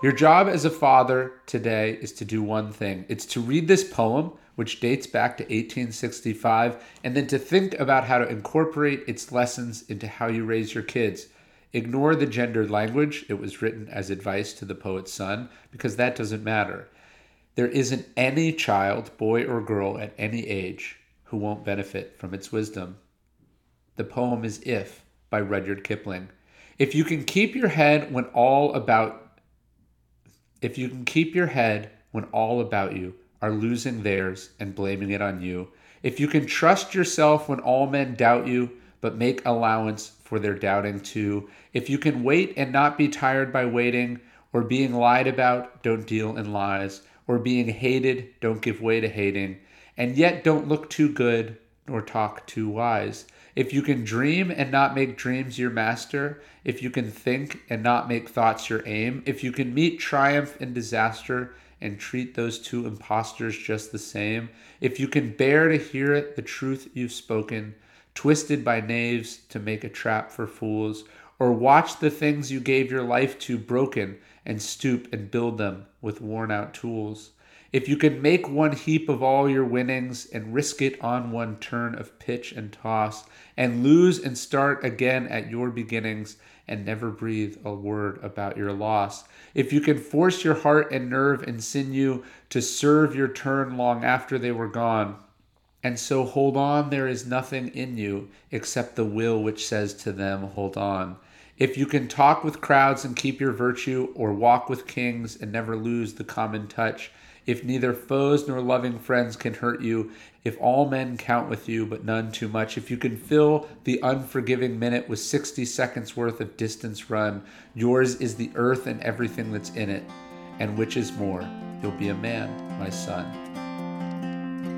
Your job as a father today is to do one thing it's to read this poem, which dates back to 1865, and then to think about how to incorporate its lessons into how you raise your kids. Ignore the gendered language, it was written as advice to the poet's son, because that doesn't matter. There isn't any child, boy or girl, at any age who won't benefit from its wisdom. The poem is If by Rudyard Kipling. If you can keep your head when all about if you can keep your head when all about you are losing theirs and blaming it on you, if you can trust yourself when all men doubt you, but make allowance for their doubting too, if you can wait and not be tired by waiting, or being lied about, don't deal in lies, or being hated, don't give way to hating, and yet don't look too good nor talk too wise. If you can dream and not make dreams your master, if you can think and not make thoughts your aim, if you can meet triumph and disaster and treat those two impostors just the same, if you can bear to hear it, the truth you've spoken, twisted by knaves to make a trap for fools, or watch the things you gave your life to broken and stoop and build them with worn out tools. If you can make one heap of all your winnings and risk it on one turn of pitch and toss, and lose and start again at your beginnings, and never breathe a word about your loss. If you can force your heart and nerve and sinew to serve your turn long after they were gone, and so hold on, there is nothing in you except the will which says to them, Hold on. If you can talk with crowds and keep your virtue, or walk with kings and never lose the common touch, if neither foes nor loving friends can hurt you, if all men count with you, but none too much, if you can fill the unforgiving minute with 60 seconds worth of distance run, yours is the earth and everything that's in it. And which is more, you'll be a man, my son.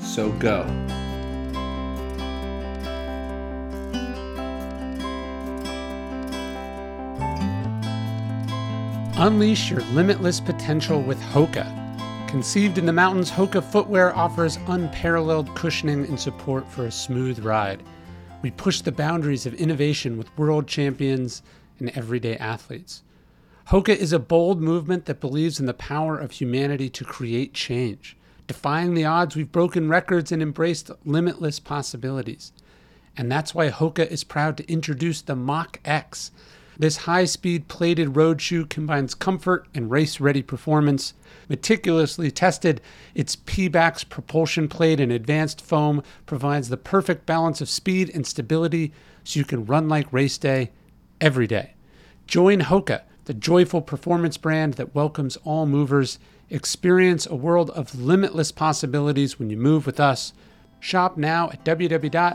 So go. Unleash your limitless potential with Hoka. Conceived in the mountains, Hoka footwear offers unparalleled cushioning and support for a smooth ride. We push the boundaries of innovation with world champions and everyday athletes. Hoka is a bold movement that believes in the power of humanity to create change. Defying the odds, we've broken records and embraced limitless possibilities. And that's why Hoka is proud to introduce the Mach X. This high speed plated road shoe combines comfort and race ready performance meticulously tested. Its Pebax propulsion plate and advanced foam provides the perfect balance of speed and stability so you can run like race day every day. Join Hoka, the joyful performance brand that welcomes all movers. Experience a world of limitless possibilities when you move with us. Shop now at www.hoka.com.